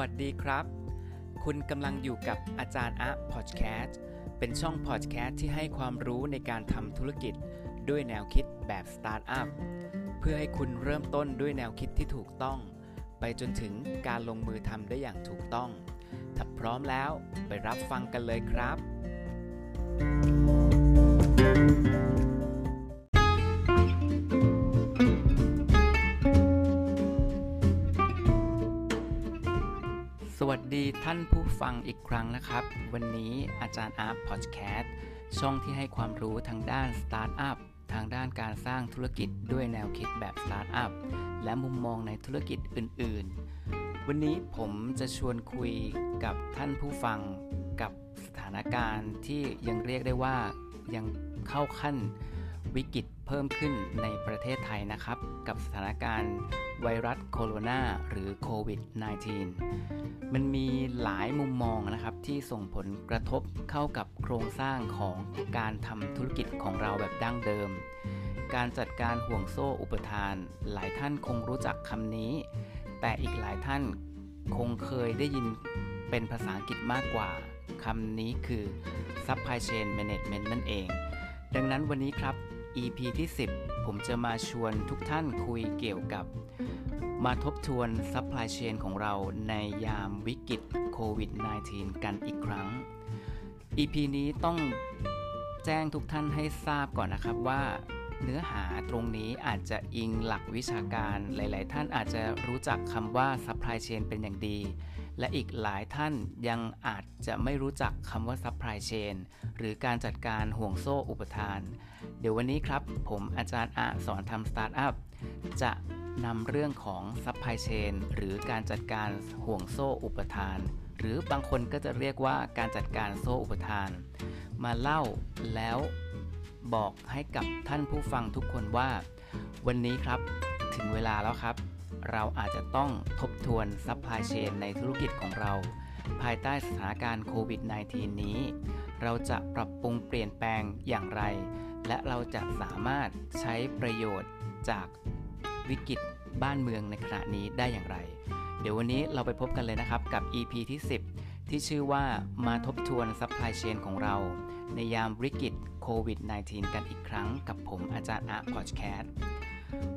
วัสดีครับ คุณกำลังอยู่กับอาจารย์อะพอดแคสต์เป็นช่องพอดแคสต์ที่ให้ความรู้ในการทำธุรกิจด้วยแนวคิดแบบสตาร์ทอัพเพื่อให้คุณเริ่มต้นด้วยแนวคิดที่ถูกต้อง ไปจนถึงการลงมือทำได้อย่างถูกต้อง ถ้าพร้อมแล้วไปรับฟังกันเลยครับ สวัสดีท่านผู้ฟังอีกครั้งนะครับ วันนี้อาจารย์อาร์ตพอดแคสต์ช่องที่ให้ความรู้ทางด้านสตาร์ทอัพทางด้านการสร้างธุรกิจด้วยแนวคิดแบบสตาร์ทอัพและมุมมองในธุรกิจอื่น ๆ วันนี้ผมจะชวนคุยกับท่านผู้ฟังกับสถานการณ์ที่ยังเรียกได้ว่ายังเข้าขั้น วิกฤตเพิ่มขึ้นในประเทศไทยนะครับ กับสถานการณ์ไวรัสโคโรนาหรือโควิด -19 มันมีหลายมุมมองนะครับที่ส่งผลกระทบเข้ากับโครงสร้างของการทำธุรกิจของเราแบบดั้งเดิม การจัดการห่วงโซ่อุปทาน หลายท่านคงรู้จักคำนี้ แต่อีกหลายท่านคงเคยได้ยินเป็นภาษาอังกฤษมากกว่าคำนี้คือ supply chain management นั่นเอง ดังนั้นวันนี้ครับ EP ที่ 10 ผมจะมาชวนทุกท่านคุยเกี่ยวกับ มาทบทวน supply chain ของเราในยามวิกฤตโควิด -19 กันอีกครั้ง EP นี้ต้องแจ้งทุกท่านให้ทราบก่อนนะครับว่าเนื้อหาตรงนี้อาจจะอิงหลักวิชาการหลาย ๆ ท่านอาจจะรู้จักคำว่า supply chain เป็นอย่างดี และอีกหลายท่านยังอาจจะไม่รู้จักคำว่า supply chain หรือการจัดการห่วงโซ่อุปทาน เดี๋ยววันนี้ครับ ผมอาจารย์อาสอนทำสตาร์ทอัพจะนำเรื่องของ supply chain หรือการจัดการห่วงโซ่อุปทาน หรือบางคนก็จะเรียกว่าการจัดการโซ่อุปทาน มาเล่าแล้วบอกให้กับท่านผู้ฟังทุกคนว่า วันนี้ครับถึงเวลาแล้วครับ เราอาจจะต้องทบทวน supply chain ในธุรกิจของเรา ภายใต้สถานการณ์โควิด -19 นี้ เราจะปรับปรุงเปลี่ยนแปลงอย่างไร และเราจะสามารถใช้ประโยชน์จากวิกฤตบ้านเมืองในขณะนี้ได้อย่างไร เดี๋ยววันนี้เราไปพบกันเลยนะครับกับ EP ที่ 10 ที่ชื่อว่ามาทบทวน supply chain ของเรา ในยามวิกฤตโควิด -19 กันอีกครั้งกับผมอาจารย์อาพอดแคสต์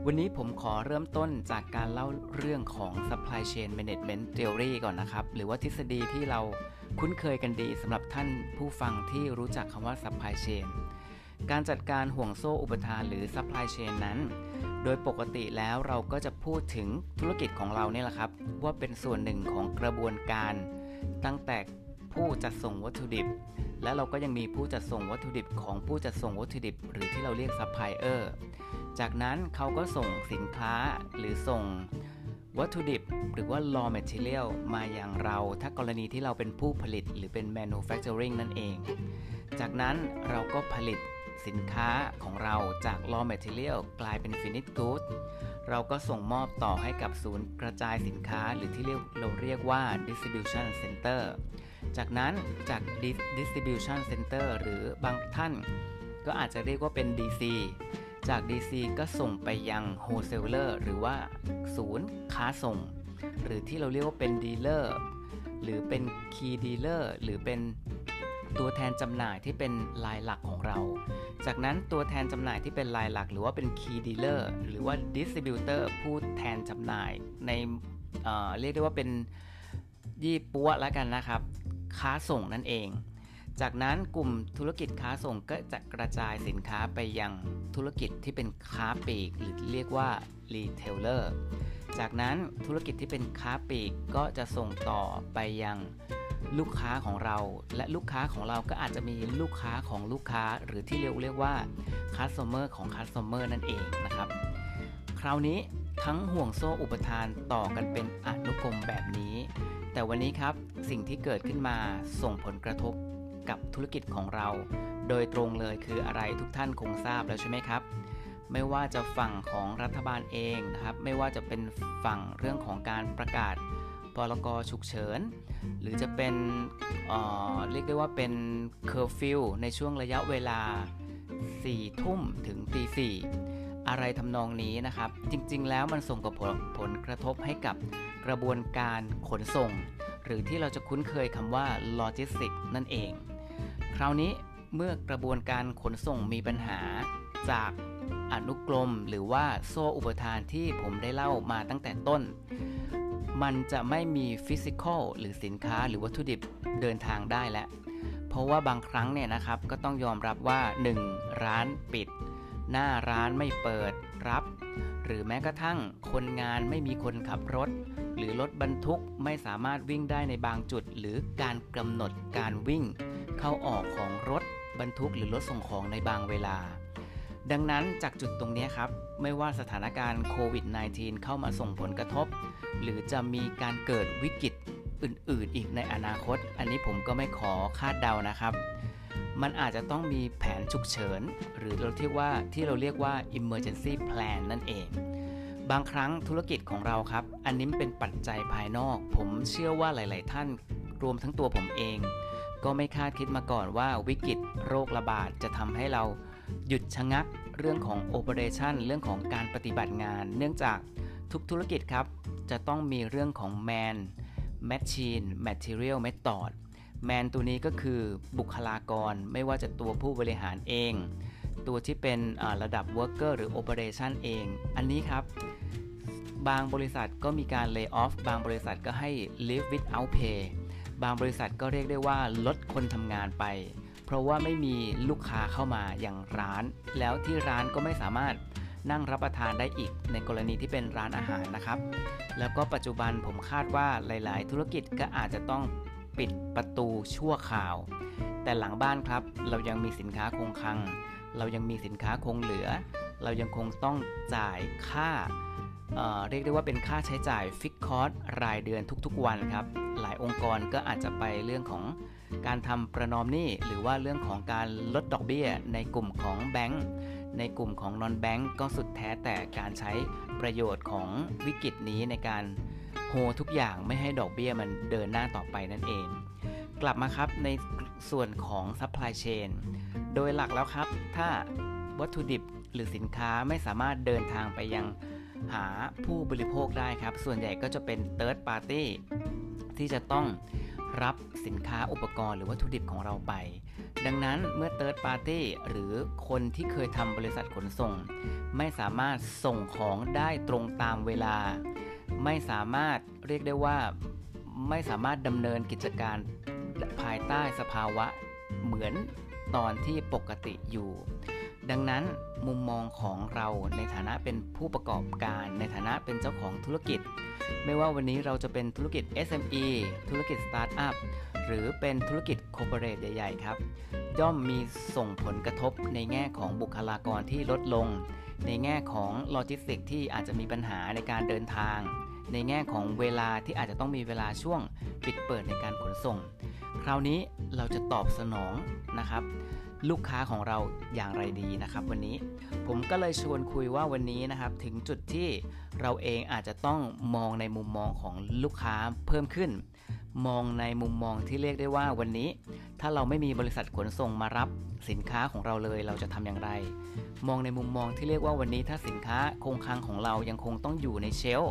วันนี้ผมขอเริ่มต้นจากการเล่าเรื่องของ supply chain management theory ก่อนนะครับ หรือว่าทฤษฎีที่เราคุ้นเคยกันดีสำหรับท่านผู้ฟังที่รู้จักคำว่า supply chain การจัดการห่วงโซ่อุปทานหรือ supply chain นั้น โดยปกติแล้วเราก็จะพูดถึงธุรกิจของเราเนี่ยแหละครับ ว่าเป็นส่วนหนึ่งของกระบวนการ ตั้งแต่ผู้จัดส่งวัตถุดิบ และเราก็ยังมีผู้จัดส่งวัตถุดิบของผู้จัดส่งวัตถุดิบ หรือที่เราเรียกซัพพลายเออร์ จากนั้นเขาก็ส่งสินค้าหรือส่งวัตถุดิบ หรือว่า raw material มาอย่างเราถ้ากรณีที่เราเป็นผู้ผลิตหรือเป็น manufacturing นั่นเอง จากนั้นเราก็ผลิตสินค้าของเราจาก raw material กลายเป็น finished goods เราก็ส่งมอบต่อให้กับศูนย์กระจายสินค้าหรือที่เรียกเราเรียกว่า distribution center จากนั้นจาก distribution center หรือบางท่านก็อาจจะเรียกว่าเป็น DC จาก DC ก็ส่งไปยัง wholesaler หรือว่าศูนย์ค้าส่ง หรือที่เราเรียกว่าเป็น dealer หรือเป็น key dealer หรือเป็นตัวแทนจำหน่ายที่เป็นลายหลักของเรา จากนั้นตัวแทนจำหน่ายที่เป็นลายหลัก หรือว่าเป็น key dealer หรือว่า distributor ผู้แทนจำหน่ายในเเรียกได้ว่าเป็นยี่ปัวแล้วกันนะครับ ค้าส่งนั่นเอง จากนั้นกลุ่มธุรกิจค้าส่งก็จะกระจายสินค้าไปยังธุรกิจที่เป็นค้าปลีก หรือเรียกว่า retailer จากนั้นธุรกิจที่เป็นค้าปลีกก็จะส่งต่อไปยังลูกค้าของเรา และลูกค้าของเราก็อาจจะมีลูกค้าของลูกค้า หรือที่เรียกเรียกว่า customer ของ customer นั่นเองนะครับ คราวนี้ทั้งห่วงโซ่อุปทานต่อกันเป็นอนุกรมแบบนี้ แต่วันนี้ครับสิ่งที่เกิดขึ้นมาส่งผลกระทบ กับธุรกิจของเรา โดยตรงเลยคืออะไรทุกท่านคงทราบแล้วใช่ไหมครับ ไม่ว่าจะฝั่งของรัฐบาลเองนะครับ ไม่ว่าจะเป็นฝั่งเรื่องของการประกาศพรกฉุกเฉิน หรือจะเป็นเเรียกได้ว่าเป็นเคอร์ฟิวในช่วงระยะเวลา 4 ทุ่มถึงตี4อะไรทำนองนี้นะครับ จริงๆ แล้วมันส่งกับผลผลกระทบให้กับกระบวนการขนส่ง หรือที่เราจะคุ้นเคยคำว่าโลจิสติกนั่นเอง คราวนี้เมื่อกระบวนการขนส่งมีปัญหาจากอนุกรมหรือว่าโซ่อุปทานที่ผมได้เล่ามาตั้งแต่ต้น มันจะไม่มี physical หรือสินค้าหรือวัตถุดิบเดินทางได้แล้ว เพราะว่าบางครั้งเนี่ยนะครับก็ต้องยอมรับว่า 1. ร้านปิด หน้าร้านไม่เปิดรับ หรือแม้กระทั่งคนงานไม่มีคนขับรถ หรือรถบรรทุกไม่สามารถวิ่งได้ในบางจุด หรือการกำหนดการวิ่ง เข้าออกของรถบรรทุกหรือรถส่งของในบางเวลา ดังนั้นจากจุดตรงนี้ครับ ไม่ว่าสถานการณ์โควิด -19 เข้ามาส่งผลกระทบ หรือจะมีการเกิดวิกฤตอื่นๆ อีกในอนาคต อันนี้ผมก็ไม่ขอคาดเดานะครับ มันอาจจะต้องมีแผนฉุกเฉิน หรือเราเรียกว่าที่เราเรียกว่า emergency plan นั่นเอง บางครั้งธุรกิจของเราครับ อันนี้เป็นปัจจัยภายนอก ผมเชื่อว่าหลาย ๆ ท่านรวมทั้งตัวผมเอง ก็ไม่คาดคิดมาก่อนว่าวิกฤตโรคระบาดจะทำให้เราหยุดชะงักเรื่องของ operation เรื่องของการปฏิบัติงาน เนื่องจากทุกธุรกิจครับ จะต้องมีเรื่องของ man machine material method แมนตัวนี้ก็คือบุคลากรไม่ว่าจะตัวผู้บริหารเอง ตัวที่เป็นระดับ worker หรือ operation เอง อันนี้ครับ บางบริษัทก็มีการ lay off บางบริษัทก็ให้ leave without pay บางบริษัทก็เรียกได้ว่าลดคนทำงานไป เพราะว่าไม่มีลูกค้าเข้ามาอย่างร้าน แล้วที่ร้านก็ไม่สามารถนั่งรับประทานได้อีกในกรณีที่เป็นร้านอาหารนะครับ แล้วก็ปัจจุบันผมคาดว่าหลาย ๆ ธุรกิจก็อาจจะต้องปิดประตูชั่วคราว แต่หลังบ้านครับ เรายังมีสินค้าคงคลัง เรายังมีสินค้าคงเหลือ เรายังคงต้องจ่ายค่า เรียกได้ว่าเป็นค่าใช้จ่ายฟิกคอร์สรายเดือนทุกๆวันครับ หลายองค์กรก็อาจจะไปเรื่องของการทำประนอมหนี้หรือว่าเรื่องของการลดดอกเบี้ย ในกลุ่มของแบงก์ในกลุ่มของ non-bank ก็สุดแท้แต่การใช้ประโยชน์ของวิกฤตนี้ในการโฮทุกอย่างไม่ให้ดอกเบี้ยมันเดินหน้าต่อไปนั่นเอง กลับมาครับในส่วนของ supply chain โดยหลักแล้วครับ ถ้าวัตถุดิบหรือสินค้าไม่สามารถเดินทางไปยัง หาผู้บริโภคได้ครับ ส่วนใหญ่ก็จะเป็น Third Party ที่จะต้องรับสินค้าอุปกรณ์หรือวัตถุดิบของเราไป ดังนั้นเมื่อ Third Party หรือคนที่เคยทำบริษัทขนส่ง ไม่สามารถส่งของได้ตรงตามเวลา ไม่สามารถเรียกได้ว่าไม่สามารถดำเนินกิจการภายใต้สภาวะเหมือนตอนที่ปกติอยู่ ดังนั้นมุมมองของเราในฐานะเป็นผู้ประกอบการ ในฐานะเป็นเจ้าของธุรกิจ ไม่ว่าวันนี้เราจะเป็นธุรกิจ SME ธุรกิจสตาร์ทอัพหรือเป็นธุรกิจ corporate ใหญ่ ๆ ครับ ย่อมมีส่งผลกระทบในแง่ของบุคลากรที่ลดลง ในแง่ของโลจิสติกที่อาจจะมีปัญหาในการเดินทาง ในแง่ของเวลาที่อาจจะต้องมีเวลาช่วงปิดเปิดในการขนส่ง คราวนี้เราจะตอบสนองนะครับ ลูกค้าของเราอย่างไรดีนะครับวันนี้ผมก็เลยชวนคุยว่าวันนี้นะครับถึงจุดที่เราเองอาจจะต้องมองในมุมมองของลูกค้าเพิ่มขึ้น มองในมุมมองที่เรียกได้ว่าวันนี้ ถ้าเราไม่มีบริษัทขนส่งมารับสินค้าของเราเลยเราจะทำอย่างไร มองในมุมมองที่เรียกว่าวันนี้ถ้าสินค้าคงคลังของเรายังคงต้องอยู่ในเชล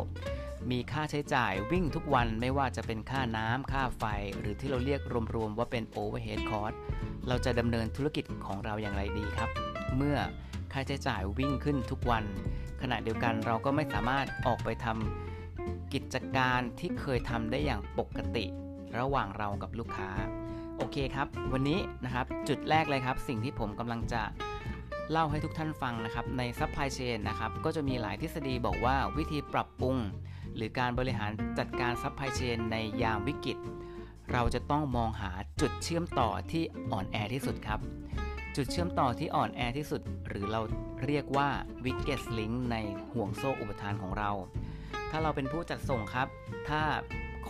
มีค่าใช้จ่ายวิ่งทุกวันไม่ว่าจะเป็นค่าน้ำค่าไฟ หรือที่เราเรียกรวมๆว่าเป็น overhead cost เราจะดำเนินธุรกิจของเราอย่างไรดีครับ เมื่อค่าใช้จ่ายวิ่งขึ้นทุกวัน ขณะเดียวกันเราก็ไม่สามารถออกไปทำกิจการที่เคยทำได้อย่างปกติ ระหว่างเรากับลูกค้า โอเคครับ วันนี้นะครับจุดแรกเลยครับ สิ่งที่ผมกำลังจะเล่าให้ทุกท่านฟังนะครับใน supply chain นะครับก็จะมีหลายทฤษฎีบอกว่าวิธีปรับปรุง หรือการบริหารจัดการ supply chain ในยามวิกฤต เราจะต้องมองหาจุดเชื่อมต่อที่อ่อนแอที่สุดครับ จุดเชื่อมต่อที่อ่อนแอที่สุด หรือเราเรียกว่า weakest link ในห่วงโซ่อุปทานของเรา ถ้าเราเป็นผู้จัดส่งครับ ถ้า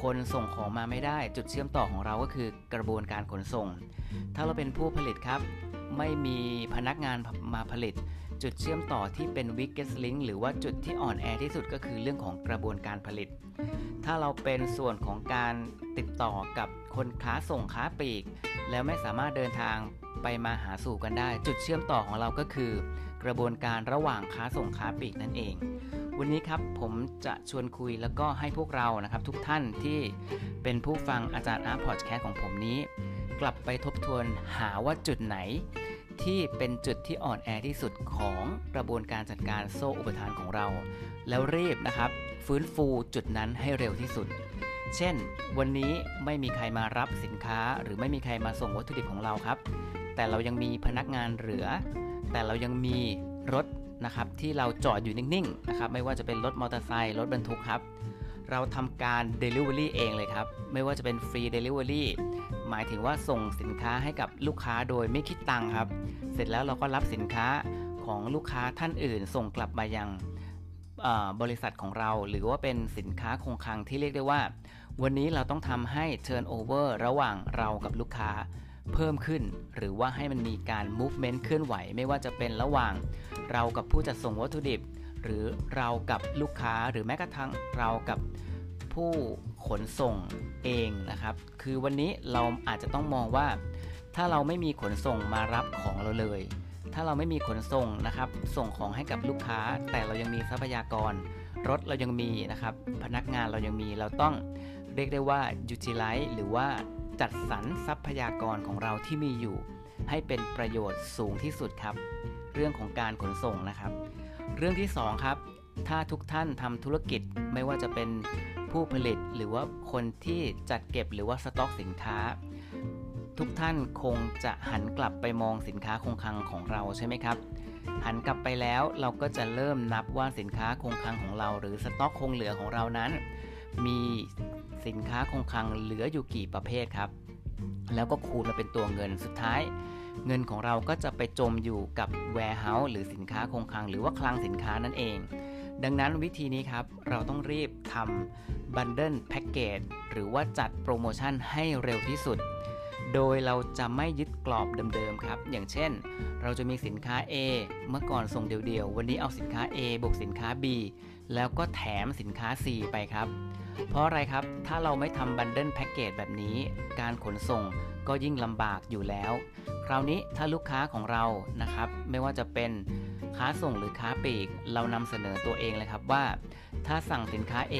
คนส่งของมาไม่ได้ จุดเชื่อมต่อของเราก็คือกระบวนการขนส่ง ถ้าเราเป็นผู้ผลิตครับ ไม่มีพนักงานมาผลิต จุดเชื่อมต่อที่เป็น weakest link หรือว่าจุดที่อ่อนแอที่สุดก็คือเรื่องของกระบวนการผลิต ถ้าเราเป็นส่วนของการติดต่อกับคนค้าส่งค้าปลีก แล้วไม่สามารถเดินทางไปมาหาสู่กันได้ จุดเชื่อมต่อของเราก็คือ กระบวนการระหว่างค้าส่งค้าปลีกนั่นเอง วันนี้ครับผมจะชวนคุยแล้วก็ให้พวกเรานะครับทุกท่านที่เป็นผู้ฟังอาจารย์อาร์พอดแคสต์ของผมนี้ กลับไปทบทวนหาว่าจุดไหน ที่เป็นจุดที่อ่อนแอที่สุดของกระบวนการจัดการโซ่อุปทานของเรา แล้วรีบนะครับ ฟื้นฟูจุดนั้นให้เร็วที่สุด เช่น วันนี้ไม่มีใครมารับสินค้า หรือไม่มีใครมาส่งวัตถุดิบของเราครับ แต่เรายังมีพนักงานเหลือ แต่เรายังมีรถนะครับที่เราจอดอยู่นิ่งๆนะครับไม่ว่าจะเป็นรถมอเตอร์ไซค์รถบรรทุกครับ เราทำการ Delivery เองเลยครับ ไม่ว่าจะเป็นฟรี Delivery หมายถึงว่าส่งสินค้าให้กับลูกค้าโดยไม่คิดตังค์ครับ เสร็จแล้วเราก็รับสินค้าของลูกค้าท่านอื่น ส่งกลับมายังบริษัทของเรา หรือว่าเป็นสินค้าคงคลังที่เรียกได้ว่า วันนี้เราต้องทำให้ turnover ระหว่างเรากับลูกค้าเพิ่มขึ้น หรือว่าให้มันมีการ movement เคลื่อนไหว ไม่ว่าจะเป็นระหว่างเรากับผู้จัดส่งวัตถุดิบ หรือเรากับลูกค้าหรือแม้กระทั่งเรากับผู้ ขนส่งเองนะครับ คือวันนี้เราอาจจะต้องมองว่า ถ้าเราไม่มีขนส่งมารับของเราเลย ถ้าเราไม่มีขนส่งนะครับ ส่งของให้กับลูกค้า แต่เรายังมีทรัพยากร รถเรายังมีนะครับ พนักงานเรายังมี เราต้องเรียกได้ว่า utilize หรือว่าจัดสรรทรัพยากรของเราที่มีอยู่ ให้เป็นประโยชน์สูงที่สุดครับ เรื่องของการขนส่งนะครับ เรื่องที่2ครับถ้าทุกท่านทำธุรกิจไม่ว่าจะเป็น ผู้ผลิตหรือว่าคนที่จัดเก็บหรือว่าสต็อกสินค้า ทุกท่านคงจะหันกลับไปมองสินค้าคงคลังของเราใช่ไหมครับ หันกลับไปแล้วเราก็จะเริ่มนับว่าสินค้าคงคลังของเรา หรือสต็อกคงเหลือของเรานั้น มีสินค้าคงคลังเหลืออยู่กี่ประเภทครับ แล้วก็คูณมาเป็นตัวเงินสุดท้าย เงินของเราก็จะไปจมอยู่กับ warehouse หรือสินค้าคงคลัง หรือว่าคลังสินค้านั่นเอง ดังนั้นวิธีนี้ครับ เราต้องรีบทำ bundle package หรือว่าจัดโปรโมชั่นให้เร็วที่สุด โดยเราจะไม่ยึดกรอบเดิมๆครับ อย่างเช่น เราจะมีสินค้า A เมื่อก่อนส่งเดียวๆ วันนี้เอาสินค้า A บวกสินค้า B แล้วก็แถมสินค้า C ไปครับ เพราะอะไรครับ ถ้าเราไม่ทำบันเดิลแพ็กเกจแบบนี้ การขนส่งก็ยิ่งลำบากอยู่แล้ว คราวนี้ถ้าลูกค้าของเรานะครับ ไม่ว่าจะเป็น ค้าส่งหรือค้าปลีก เรานำเสนอตัวเองเลยครับว่า ถ้าสั่งสินค้า A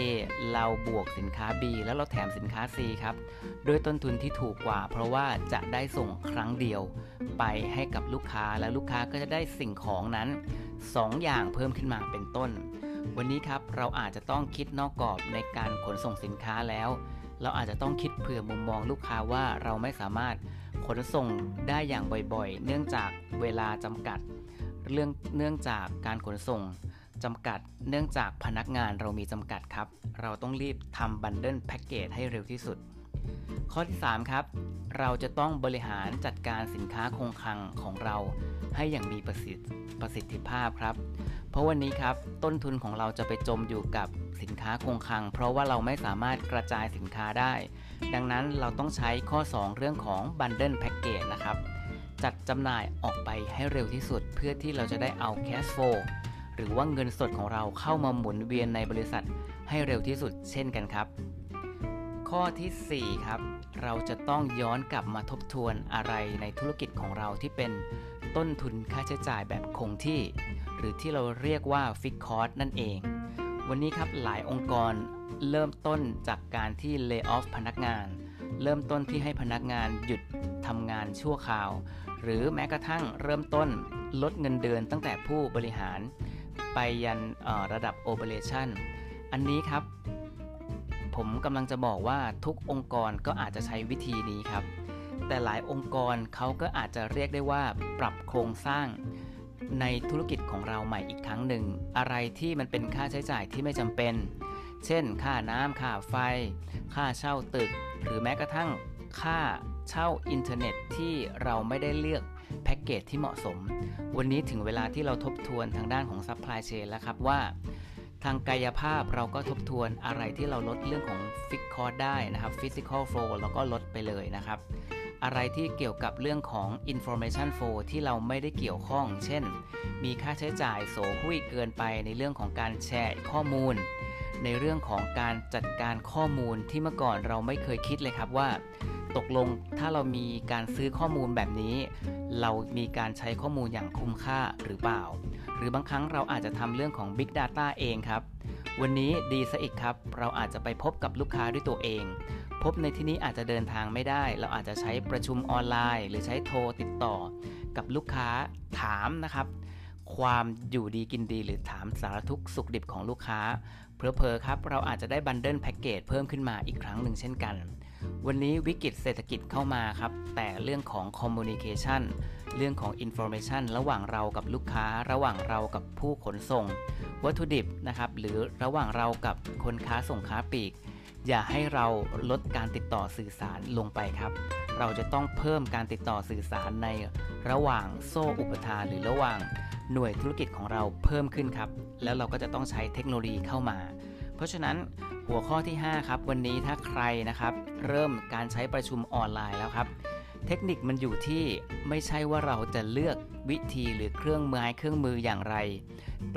เราบวกสินค้า B แล้วเราแถมสินค้า C ครับด้วยต้นทุนที่ถูกกว่า เพราะว่าจะได้ส่งครั้งเดียว ไปให้กับลูกค้าและลูกค้าก็จะได้สิ่งของนั้น 2 อย่างเพิ่มขึ้นมาเป็นต้น วันนี้ครับเราอาจจะต้องคิดนอกกรอบในการขนส่งสินค้าแล้ว เราอาจจะต้องคิดเผื่อมุมมองลูกค้าว่าเราไม่สามารถขนส่งได้อย่างบ่อยๆ เนื่องจากเวลาจำกัด เรื่องเนื่องจากการขนส่งจำกัด เนื่องจากพนักงานเรามีจำกัดครับ เราต้องรีบทำบันเดิลแพ็กเกจให้เร็วที่สุด ข้อที่ 3 ครับ เราจะต้องบริหารจัดการสินค้าคงคลังของเราให้อย่างมีประสิทธิประสิทธิภาพครับ เพราะวันนี้ครับต้นทุนของเราจะไปจมอยู่กับสินค้าคงคลัง เพราะว่าเราไม่สามารถกระจายสินค้าได้ ดังนั้นเราต้องใช้ข้อ 2 เรื่องของ Bundle Package นะครับ จัดจำหน่ายออกไปให้เร็วที่สุด เพื่อที่เราจะได้เอา Cash Flow หรือว่าเงินสดของเราเข้ามาหมุนเวียนในบริษัทให้เร็วที่สุดเช่นกันครับ ข้อที่ 4 ครับ เราจะต้องย้อนกลับมาทบทวนอะไรในธุรกิจของเราที่เป็นต้นทุนค่าใช้จ่ายแบบคงที่ หรือที่เราเรียกว่าฟิกคอร์สนั่นเอง วันนี้ครับหลายองค์กรเริ่มต้นจากการที่เลิกออฟพนักงาน เริ่มต้นที่ให้พนักงานหยุด ทำงานชั่วคราว หรือแม้กระทั่งเริ่มต้นลดเงินเดือนตั้งแต่ผู้บริหาร ไปยันระดับโอเปอเรชั่นอันนี้ครับ ผมกำลังจะบอกว่าทุกองค์กรก็อาจจะใช้วิธีนี้ครับ แต่หลายองค์กรเขาก็อาจจะเรียกได้ว่าปรับโครงสร้างในธุรกิจของเราใหม่อีกครั้งหนึ่ง อะไรที่มันเป็นค่าใช้จ่ายที่ไม่จำเป็น เช่น ค่าน้ำค่าไฟ ค่าเช่าตึก หรือแม้กระทั่งค่า เช่าอินเทอร์เน็ตที่เราไม่ได้เลือกแพ็กเกจที่เหมาะสม วันนี้ถึงเวลาที่เราทบทวนทางด้านของ supply chain แล้วครับว่า ทางกายภาพเราก็ทบทวนอะไรที่เราลดเรื่องของฟิกคอร์ได้นะครับ physical flow เราก็ลดไปเลยนะครับ อะไรที่เกี่ยวกับเรื่องของ information flow ที่เราไม่ได้เกี่ยวข้อง เช่น มีค่าใช้จ่ายโสหุ้ยเกินไปในเรื่องของการแชร์ข้อมูล ในเรื่องของการจัดการข้อมูลที่เมื่อก่อนเราไม่เคยคิดเลยครับว่า ตกลงถ้าเรามีการซื้อข้อมูลแบบนี้ เรามีการใช้ข้อมูลอย่างคุ้มค่าหรือเปล่า หรือบางครั้งเราอาจจะทำเรื่องของ Big Data เองครับ วันนี้ดีซะอีกครับ เราอาจจะไปพบกับลูกค้าด้วยตัวเอง พบในที่นี้อาจจะเดินทางไม่ได้ เราอาจจะใช้ประชุมออนไลน์ หรือใช้โทรติดต่อ กับลูกค้าถามนะครับความอยู่ดีกินดีหรือถามสารทุกสุขดิบของลูกค้า เผลอๆครับเราอาจจะได้ bundle package เพิ่มขึ้นมาอีกครั้งหนึ่งเช่นกัน วันนี้วิกฤตเศรษฐกิจเข้ามาครับ แต่เรื่องของ communication เรื่องของ information ระหว่างเรากับลูกค้า ระหว่างเรากับผู้ขนส่ง วัตถุดิบนะครับ หรือระหว่างเรากับคนค้าส่งค้าปลีก อย่าให้เราลดการติดต่อสื่อสารลงไปครับ เราจะต้องเพิ่มการติดต่อสื่อสารในระหว่างโซ่อุปทานหรือระหว่าง หน่วยธุรกิจของเราเพิ่มขึ้นครับ แล้วเราก็จะต้องใช้เทคโนโลยีเข้ามา เพราะฉะนั้นหัวข้อที่ 5 ครับ วันนี้ถ้าใครนะครับ เริ่มการใช้ประชุมออนไลน์แล้วครับ เทคนิคมันอยู่ที่ไม่ใช่ว่าเราจะเลือกวิธีหรือเครื่องมือเครื่องมืออย่างไร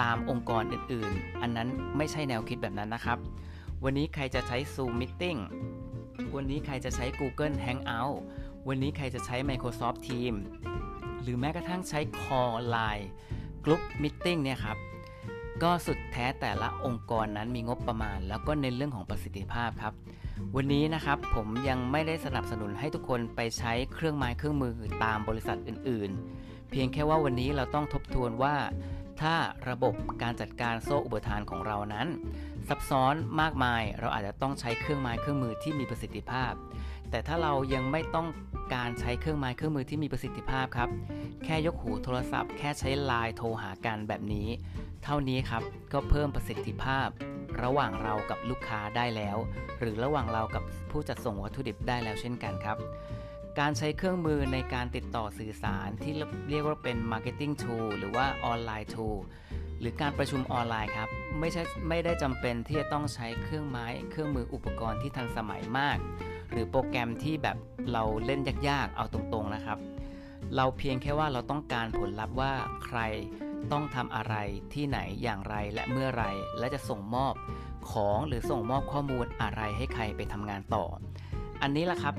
ตามองค์กรอื่นๆ อันนั้นไม่ใช่แนวคิดแบบนั้นนะครับ วันนี้ใครจะใช้ Zoom Meeting วันนี้ใครจะใช้ Google Hangout วันนี้ใครจะใช้ Microsoft Teams หรือแม้กระทั่งใช้ Call Line กลุ่มมิ팅เนี่ยครับก็สุดแท้แต่ละองค์กรนั้นมีงบประมาณ แล้วก็ในเรื่องของประสิทธิภาพครับ วันนี้นะครับผมยังไม่ได้สนับสนุนให้ทุกคนไปใช้เครื่องไม้เครื่องมือตามบริษัทอื่น ๆ เพียงแค่ว่าวันนี้เราต้องทบทวนว่า ถ้าระบบการจัดการโซ่อุปทานของเรานั้น ซับซ้อนมากมายเราอาจจะต้องใช้เครื่องไม้เครื่องมือที่มีประสิทธิภาพ แต่ถ้าเรายังไม่ต้องการใช้เครื่องไม้เครื่องมือที่มีประสิทธิภาพครับ แค่ยกหูโทรศัพท์ แค่ใช้ไลน์โทรหากันแบบนี้ เท่านี้ครับก็เพิ่มประสิทธิภาพ ระหว่างเรากับลูกค้าได้แล้ว หรือระหว่างเรากับผู้จัดส่งวัตถุดิบได้แล้วเช่นกันครับ การใช้เครื่องมือในการติดต่อสื่อสารที่เรียกว่าเป็น Marketing Tool หรือว่าออนไลน์ Tool หรือการประชุมออนไลน์ครับ ไม่ใช่ไม่ได้จำเป็นที่จะต้องใช้เครื่องไม้ เครื่องมืออุปกรณ์ที่ทันสมัยมาก รือโปรแกรมที่แบบเราเล่นยากๆ เอาตรงๆนะครับ เราเพียงแค่ว่าเราต้องการผลลัพธ์ว่าใครต้องทำอะไรที่ไหนอย่างไรและเมื่อไรและจะส่งมอบของหรือส่งมอบข้อมูลอะไรให้ใครไปทำงานต่อ อันนี้แหละครับ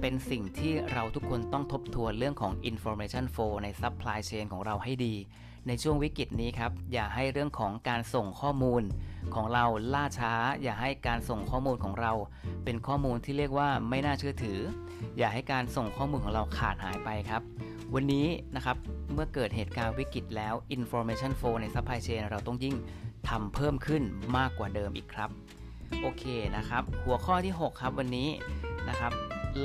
เป็นสิ่งที่เราทุกคนต้องทบทวนเรื่องของ information flow ใน supply chain ของเราให้ดี ในช่วงวิกฤตนี้ครับ อย่าให้เรื่องของการส่งข้อมูลของเราล่าช้า อย่าให้การส่งข้อมูลของเรา เป็นข้อมูลที่เรียกว่าไม่น่าเชื่อถือ อย่าให้การส่งข้อมูลของเราขาดหายไปครับ วันนี้นะครับเมื่อเกิดเหตุการณ์วิกฤตแล้ว information flow ใน supply chain เราต้องยิ่งทำเพิ่มขึ้นมากกว่าเดิมอีกครับ โอเคนะครับ หัวข้อที่ 6 ครับวันนี้นะครับ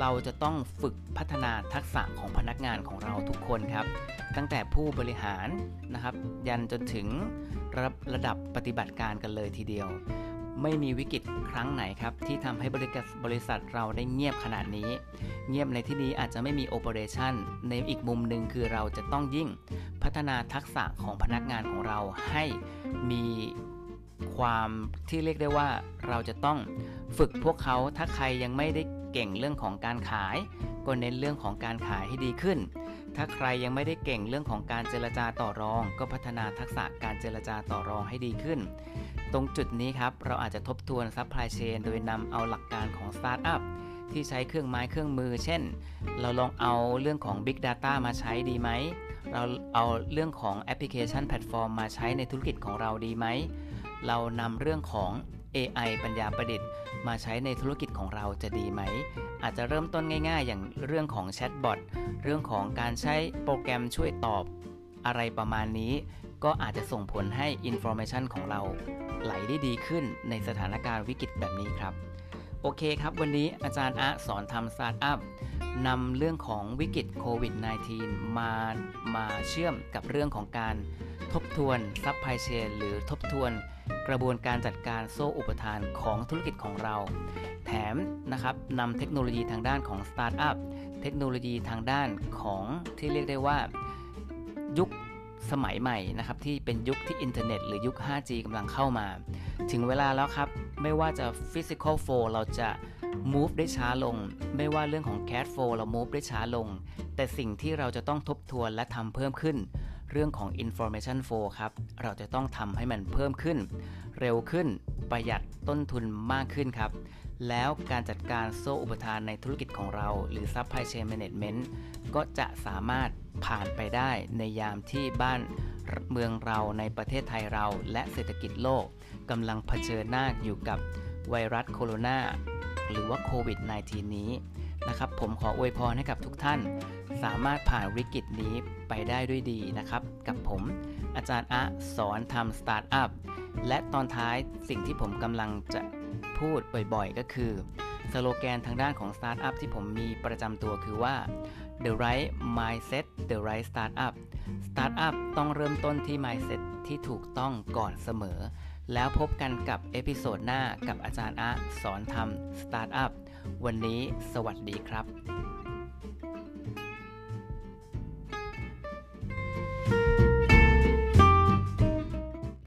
เราจะต้องฝึกพัฒนาทักษะของพนักงานของเราทุกคนครับ ตั้งแต่ผู้บริหารนะครับ ยันจนถึงระระดับปฏิบัติการกันเลยทีเดียว ไม่มีวิกฤตครั้งไหนครับ ที่ทำให้บริษัทบริษัทเราได้เงียบขนาดนี้ เงียบในที่นี้อาจจะไม่มี operation ในอีกมุมหนึ่งคือเราจะต้องยิ่งพัฒนาทักษะของพนักงานของเราให้มีความที่เรียกได้ว่าเราจะต้องฝึกพวกเขาถ้าใครยังไม่ได้ เก่งเรื่องของการขาย ก็เน้นเรื่องของการขายให้ดีขึ้น ถ้าใครยังไม่ได้เก่งเรื่องของการเจรจาต่อรอง ก็พัฒนาทักษะการเจรจาต่อรองให้ดีขึ้น ตรงจุดนี้ครับเราอาจจะทบทวน supply chain โดยนำเอาหลักการของสตาร์ทอัพที่ใช้เครื่องไม้เครื่องมือ เช่น เราลองเอาเรื่องของ Big Data มาใช้ดีไหม เราเอาเรื่องของแอปพลิเคชันแพลตฟอร์มมาใช้ในธุรกิจของเราดีไหม เรานำเรื่องของ AI ปัญญาประดิษฐ์ มาใช้ในธุรกิจของเราจะดีไหม อาจจะเริ่มต้นง่ายๆ อย่างเรื่องของแชทบอทเรื่องของการใช้โปรแกรมช่วยตอบ อะไรประมาณนี้ ก็อาจจะส่งผลให้ information ของเรา ไหลได้ดีขึ้นในสถานการณ์วิกฤตแบบนี้ครับ โอเคครับ วันนี้อาจารย์อาร์ตสอนทำสตาร์ทอัพนำเรื่องของวิกฤตโควิด -19 มามาเชื่อมกับเรื่องของการ ทบทวน supply chain หรือทบทวนกระบวนการจัดการโซ่อุปทานของธุรกิจของเรา แถมนะครับนำเทคโนโลยีทางด้านของสตาร์ทอัพเทคโนโลยีทางด้านของที่เรียกได้ว่ายุคสมัยใหม่นะครับที่เป็นยุคที่อินเทอร์เน็ตหรือยุค 5G กำลังเข้ามา ถึงเวลาแล้วครับ ไม่ว่าจะ Physical f l o เราจะ move ได้ช้าลง ไม่ว่าเรื่องของ Cash Flow เรา move ได้ช้าลง แต่สิ่งที่เราจะต้องทบทวนและทำเพิ่มขึ้น เรื่องของ information flow ครับ เราจะต้องทำให้มันเพิ่มขึ้น เร็วขึ้น ประหยัดต้นทุนมากขึ้นครับ แล้วการจัดการโซ่อุปทานในธุรกิจของเรา หรือ supply chain management ก็จะสามารถผ่านไปได้ในยามที่บ้านเมืองเราในประเทศไทยเราและเศรษฐกิจโลกกำลังเผชิญหน้าอยู่กับไวรัสโคโรนาหรือว่าโควิด -19 นี้ นะครับ ผมขออวยพรให้กับทุกท่าน สามารถผ่านวิกฤตนี้ไปได้ด้วยดีนะครับ กับผมอาจารย์อะสอนทำสตาร์ทอัพและตอนท้ายสิ่งที่ผมกำลังจะพูดบ่อยๆ ก็คือสโลแกนทางด้านของสตาร์ทอัพที่ผมมีประจำตัวคือว่า the right mindset the right startup startup ต้องเริ่มต้นที่ mindset ที่ถูกต้องก่อนเสมอ แล้วพบกันกับ episode หน้ากับอาจารย์อาร์ตสอนทำสตาร์ทอัพ วันนี้สวัสดีครับ